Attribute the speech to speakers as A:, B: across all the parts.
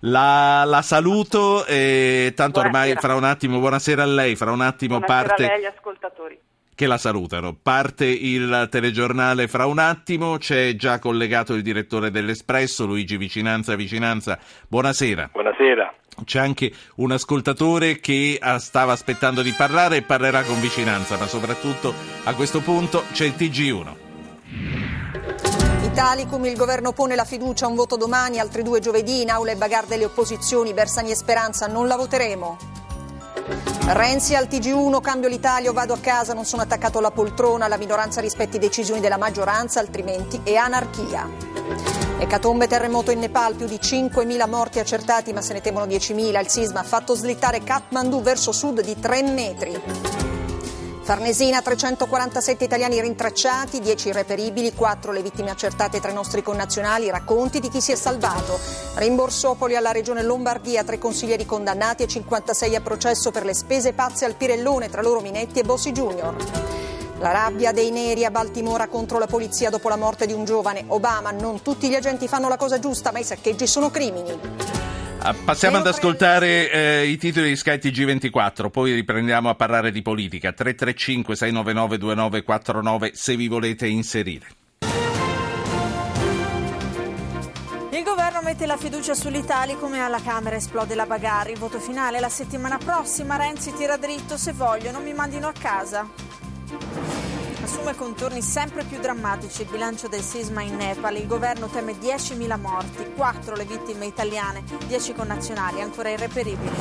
A: La, la saluto e tanto buonasera. ormai fra un attimo, buonasera a lei, fra un attimo
B: buonasera
A: parte...
B: a lei agli ascoltatori
A: che la salutano. Parte il telegiornale fra un attimo, c'è già collegato il direttore dell'Espresso, Luigi Vicinanza Vicinanza. Buonasera.
C: Buonasera.
A: C'è anche un ascoltatore che ah, stava aspettando di parlare e parlerà con vicinanza, ma soprattutto a questo punto c'è il TG1.
D: Italicum, il governo pone la fiducia, un voto domani, altri due giovedì, in aula e bagar delle opposizioni, Bersani e Speranza, non la voteremo. Renzi al TG1, cambio l'Italia, vado a casa, non sono attaccato alla poltrona, la minoranza rispetti decisioni della maggioranza, altrimenti è anarchia. Ecatombe terremoto in Nepal, più di 5.000 morti accertati, ma se ne temono 10.000. Il sisma ha fatto slittare Kathmandu verso sud di 3 metri. Farnesina, 347 italiani rintracciati, 10 reperibili, 4 le vittime accertate tra i nostri connazionali, racconti di chi si è salvato. Rimborsopoli alla regione Lombardia, 3 consiglieri condannati e 56 a processo per le spese pazze al Pirellone, tra loro Minetti e Bossi Junior. La rabbia dei neri a Baltimora contro la polizia dopo la morte di un giovane. Obama, non tutti gli agenti fanno la cosa giusta, ma i saccheggi sono crimini.
A: Ah, passiamo ad ascoltare eh, i titoli di Sky TG24, poi riprendiamo a parlare di politica. 335 699 2949 se vi volete inserire.
E: Il governo mette la fiducia sull'Italia come alla Camera esplode la bagarre. Il voto finale la settimana prossima. Renzi tira dritto se vogliono mi mandino a casa assume contorni sempre più drammatici il bilancio del sisma in Nepal. Il governo teme 10.000 morti, 4 le vittime italiane, 10 connazionali ancora irreperibili.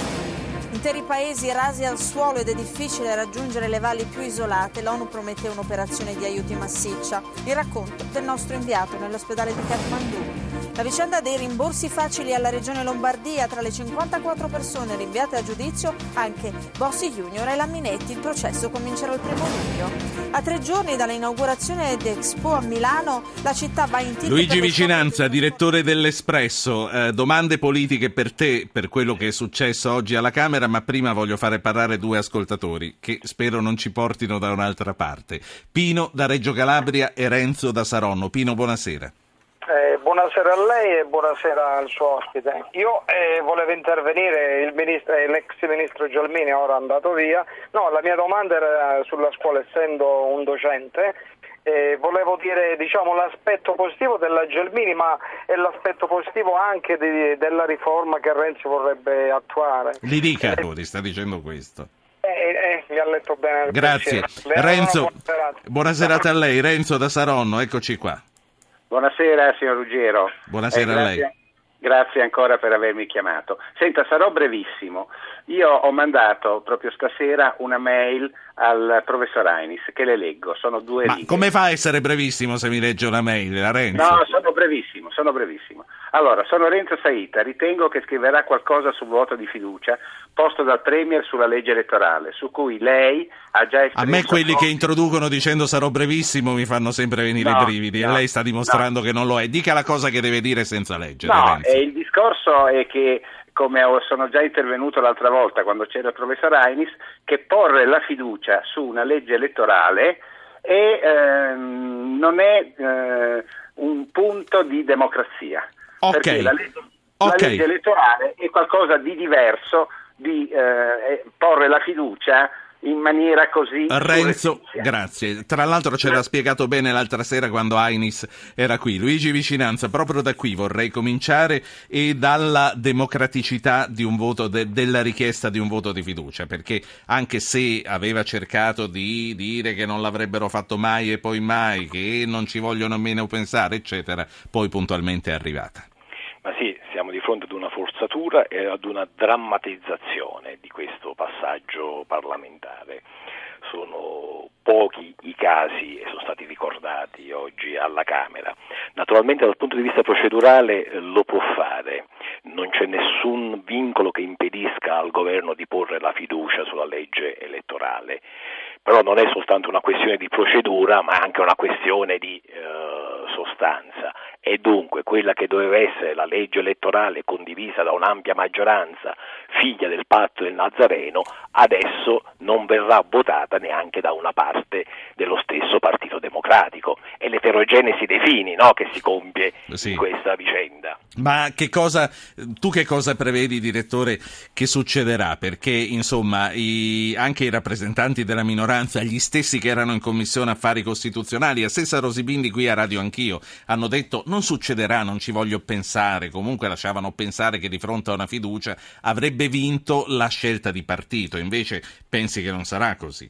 E: Interi paesi rasi al suolo ed è difficile raggiungere le valli più isolate. L'ONU promette un'operazione di aiuti massiccia. Il racconto del nostro inviato nell'ospedale di Kathmandu. La vicenda dei rimborsi facili alla regione Lombardia, tra le 54 persone rinviate a giudizio, anche Bossi Junior e la Minetti. Il processo comincerà il primo luglio. A tre giorni dall'inaugurazione d'Expo a Milano, la città va in titolo.
A: Luigi Vicinanza, direttore dell'Espresso. Eh, domande politiche per te, per quello che è successo oggi alla Camera, ma prima voglio fare parlare due ascoltatori che spero non ci portino da un'altra parte. Pino da Reggio Calabria e Renzo da Saronno. Pino, buonasera.
F: Buonasera a lei e buonasera al suo ospite. Io eh, volevo intervenire, ministro, eh, l'ex ministro Gialmini ora è andato via. No, la mia domanda era sulla scuola, essendo un docente. Eh, volevo dire diciamo, l'aspetto positivo della Gelmini, ma è l'aspetto positivo anche di, della riforma che Renzi vorrebbe attuare.
A: Li dica, eh, ti sta dicendo questo.
F: Eh, eh, mi ha letto bene.
A: Grazie. Renzo, buona serata a lei. Renzo da Saronno, eccoci qua.
G: Buonasera signor Ruggero.
A: Buonasera
G: eh,
A: a lei.
G: Grazie ancora per avermi chiamato. Senta, sarò brevissimo. Io ho mandato proprio stasera una mail al professor Ainis che le leggo, sono due
A: Ma
G: righe.
A: come fa a essere brevissimo se mi legge una mail, la Renzo?
G: No, sono brevissimo, sono brevissimo. Allora, sono Renzo Saita, ritengo che scriverà qualcosa sul voto di fiducia posto dal Premier sulla legge elettorale, su cui lei ha già espresso...
A: A me quelli che introducono dicendo sarò brevissimo mi fanno sempre venire no, i brividi no, e lei sta dimostrando no. che non lo è. Dica la cosa che deve dire senza leggere.
G: No, il discorso è che come sono già intervenuto l'altra volta quando c'era il professor Ainis, che porre la fiducia su una legge elettorale è, ehm, non è eh, un punto di democrazia.
A: Okay.
G: Perché la legge, okay. la legge, elettorale è qualcosa di diverso di eh, porre la fiducia in maniera così.
A: Renzo, grazie. Tra l'altro ce l'ha spiegato bene l'altra sera quando Ainis era qui. Luigi Vicinanza, proprio da qui vorrei cominciare e dalla democraticità di un voto, de, della richiesta di un voto di fiducia, perché anche se aveva cercato di dire che non l'avrebbero fatto mai e poi mai, che non ci vogliono nemmeno pensare, eccetera, poi puntualmente è arrivata.
C: Ma sì, siamo di fronte ad una forzatura e ad una drammatizzazione di questo passaggio parlamentare. Sono pochi i casi e sono stati ricordati oggi alla Camera. Naturalmente dal punto di vista procedurale eh, lo può fare, non c'è nessun vincolo che impedisca al governo di porre la fiducia sulla legge elettorale, però non è soltanto una questione di procedura ma anche una questione di eh, sostanza e dunque quella che doveva essere la legge elettorale condivisa da un'ampia maggioranza, figlia del patto del Nazareno, adesso non verrà votata neanche da una parte dello stesso Partito Democratico. L'eterogenesi dei fini no, che si compie sì. in questa vicenda.
A: Ma che cosa, tu che cosa prevedi, direttore, che succederà? Perché insomma i, anche i rappresentanti della minoranza, gli stessi che erano in Commissione Affari Costituzionali, la stessa Rosibindi qui a Radio Anch'io, hanno detto non succederà, non ci voglio pensare, comunque lasciavano pensare che di fronte a una fiducia avrebbe vinto la scelta di partito, invece pensi che non sarà così?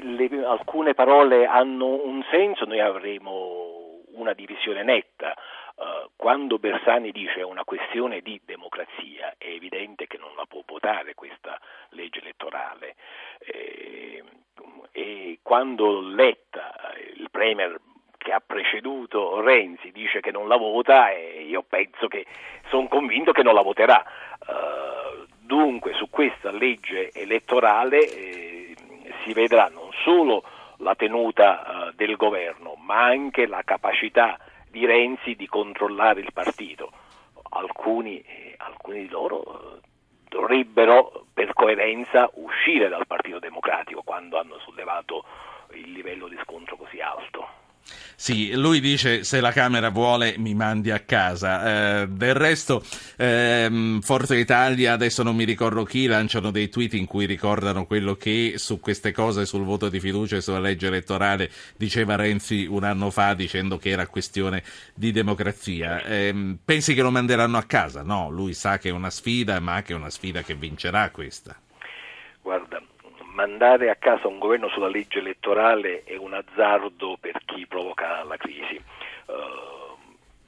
C: Le, alcune parole hanno un senso noi avremo una divisione netta. Uh, quando Bersani dice una questione di democrazia, è evidente che non la può votare questa legge elettorale. Eh, e quando Letta, il Premier che ha preceduto Renzi dice che non la vota e io penso che sono convinto che non la voterà. Dunque su questa legge elettorale eh, si vedrà non solo la tenuta uh, del governo, ma anche la capacità di Renzi di controllare il partito. Alcuni, eh, alcuni di loro eh, dovrebbero per coerenza uscire dal Partito Democratico quando hanno sollevato il livello di scontro così alto.
A: Sì, lui dice se la Camera vuole mi mandi a casa. Eh, del resto, ehm, Forza Italia, adesso non mi ricordo chi, lanciano dei tweet in cui ricordano quello che su queste cose, sul voto di fiducia e sulla legge elettorale, diceva Renzi un anno fa dicendo che era questione di democrazia. Eh, pensi che lo manderanno a casa? No, lui sa che è una sfida, ma che è una sfida che vincerà questa.
C: Guarda, mandare a casa un governo sulla legge elettorale è un azzardo per chi provoca la crisi.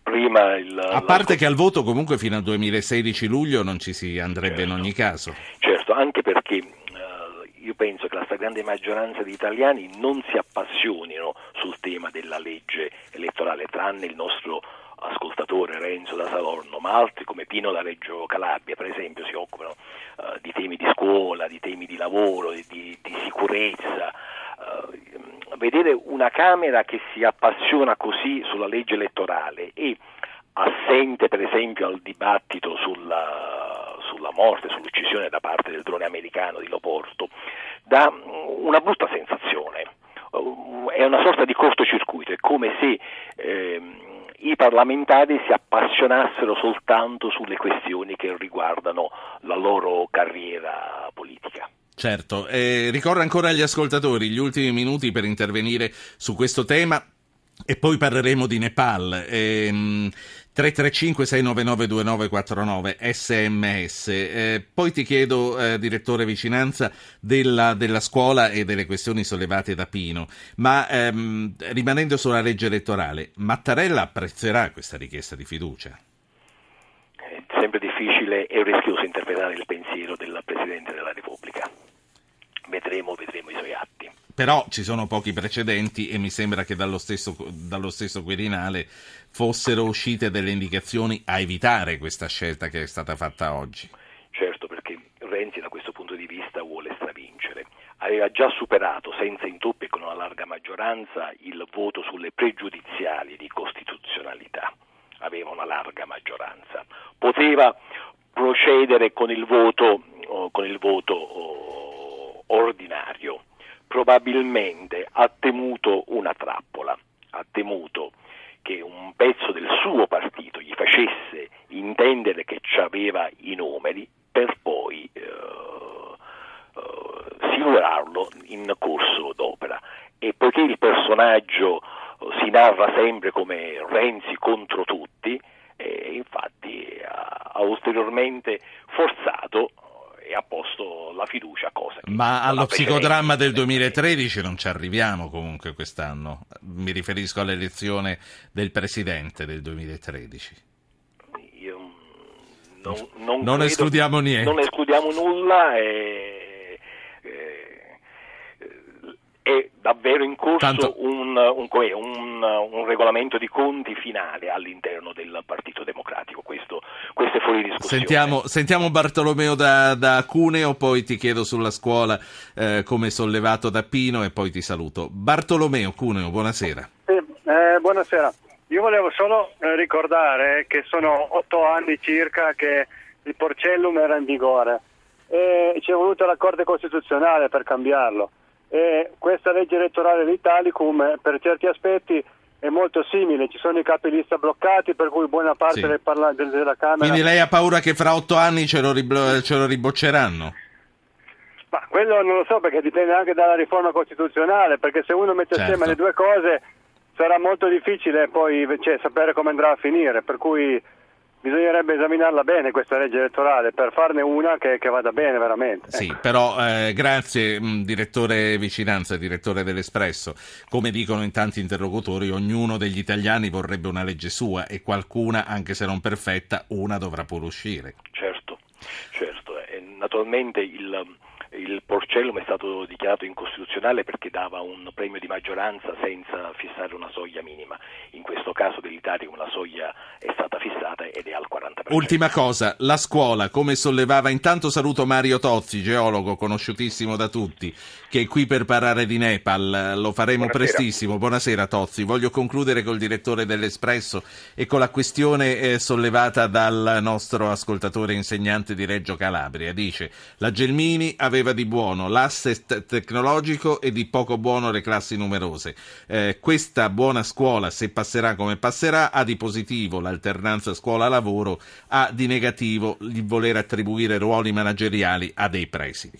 C: Prima il,
A: a parte la... che al voto comunque fino al 2016 luglio non ci si andrebbe certo, in ogni caso.
C: Certo, anche perché uh, io penso che la stragrande maggioranza di italiani non si appassionino sul tema della legge elettorale, tranne il nostro ascoltatore Renzo da Salorno, ma altri come Pino da Reggio Calabria, per esempio, si occupano uh, di temi di scuola, di temi di lavoro, di, di, sicurezza. Uh, vedere una Camera che si appassiona così sulla legge elettorale e assente per esempio al dibattito sulla, sulla morte, sull'uccisione da parte del drone americano di Loporto, dà una brutta sensazione, uh, è una sorta di cortocircuito, è come se ehm, i parlamentari si appassionassero soltanto sulle questioni che riguardano la loro carriera politica.
A: Certo, eh, ricordo ancora agli ascoltatori gli ultimi minuti per intervenire su questo tema e poi parleremo di Nepal. Ehm, 335 699 2949 sms. Eh, poi ti chiedo, eh, direttore vicinanza, della, della, scuola e delle questioni sollevate da Pino, ma ehm, rimanendo sulla legge elettorale, Mattarella apprezzerà questa richiesta di fiducia?
C: È sempre difficile e rischioso interpretare il pensiero del Presidente della Repubblica. Vedremo, vedremo i suoi atti.
A: Però ci sono pochi precedenti e mi sembra che dallo stesso, dallo stesso Quirinale fossero uscite delle indicazioni a evitare questa scelta che è stata fatta oggi.
C: Certo, perché Renzi da questo punto di vista vuole stravincere. Aveva già superato senza intoppi e con una larga maggioranza il voto sulle pregiudiziali di costituzionalità. Aveva una larga maggioranza. Poteva procedere con il voto, con il voto oh, ordinario probabilmente ha temuto una trappola, ha temuto che un pezzo del suo partito gli facesse intendere che aveva i numeri per poi eh, eh, silurarlo in corso d'opera. E poiché il personaggio si narra sempre come Renzi contro tutti, eh, infatti ha, ha ulteriormente forzato e ha posto la fiducia, cosa
A: Ma allo psicodramma del 2013 non ci arriviamo comunque quest'anno, mi riferisco all'elezione del Presidente del 2013.
C: Io non, non,
A: non credo, escludiamo niente.
C: Non escludiamo nulla e, e, è davvero in corso Tanto... un, un, un, un, regolamento di conti finale all'interno del Partito Democratico. Questo, questo è fuori discussione.
A: Sentiamo, sentiamo Bartolomeo da, da, Cuneo, poi ti chiedo sulla scuola eh, come sollevato da Pino e poi ti saluto. Bartolomeo, Cuneo, buonasera.
B: Sì, eh, buonasera. Io volevo solo eh, ricordare che sono otto anni circa che il Porcellum era in vigore e ci è voluta la Corte Costituzionale per cambiarlo. E questa legge elettorale l'Italicum per certi aspetti è molto simile, ci sono i capilista bloccati per cui buona parte
A: Sì.
B: del parla- del- della Camera...
A: Quindi lei ha paura che fra otto anni ce lo, riblo- ce lo ribocceranno?
B: Ma quello non lo so perché dipende anche dalla riforma costituzionale, perché se uno mette
A: Certo.
B: assieme le due cose sarà molto difficile poi cioè, sapere come andrà a finire, per cui bisognerebbe esaminarla bene questa legge elettorale per farne una che, che vada bene veramente.
A: Sì,
B: Ecco.
A: però eh, grazie mh, direttore Vicinanza, direttore dell'Espresso. Come dicono in tanti interlocutori, ognuno degli italiani vorrebbe una legge sua e qualcuna, anche se non perfetta, una dovrà pure uscire.
C: Certo, certo. E naturalmente il, il Porcellum è stato dichiarato incostituzionale perché dava un premio di maggioranza senza fissare una soglia minima. In questo caso dell'Italia una soglia è stata fissata ed è al 40%.
A: Ultima cosa, la scuola, come sollevava, intanto saluto Mario Tozzi, geologo conosciutissimo da tutti, che è qui per parlare di Nepal, lo faremo
H: Buonasera.
A: prestissimo. Buonasera Tozzi, voglio concludere col direttore dell'Espresso e con la questione eh, sollevata dal nostro ascoltatore insegnante di Reggio Calabria. Dice, la Gelmini aveva di buono l'asset tecnologico e di poco buono le classi numerose. Eh, questa buona scuola, se passerà come passerà, ha di positivo l'alternanza scuola-lavoro, ha di negativo il voler attribuire ruoli manageriali a dei presidi.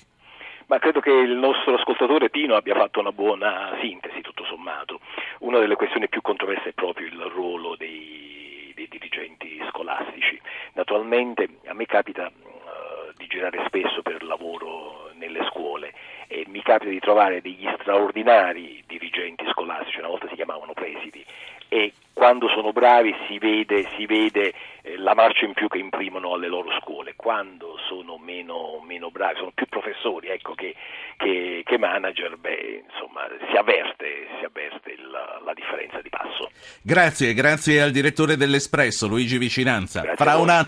C: Ma credo che il nostro ascoltatore Pino abbia fatto una buona sintesi, tutto sommato. Una delle questioni più controverse è proprio il ruolo dei, dei dirigenti scolastici. Naturalmente a me capita eh, di girare spesso per lavoro nelle scuole e mi capita di trovare degli straordinari dirigenti scolastici, una volta si chiamavano presidi, e quando sono bravi si vede, si vede eh, la marcia in più che imprimono alle loro scuole, quando sono meno, meno bravi, sono più professori ecco, che, che- che manager, beh, insomma, si avverte, si avverte il- la differenza di passo.
A: Grazie, grazie al direttore dell'Espresso, Luigi Vicinanza.
C: Grazie
A: Fra un attimo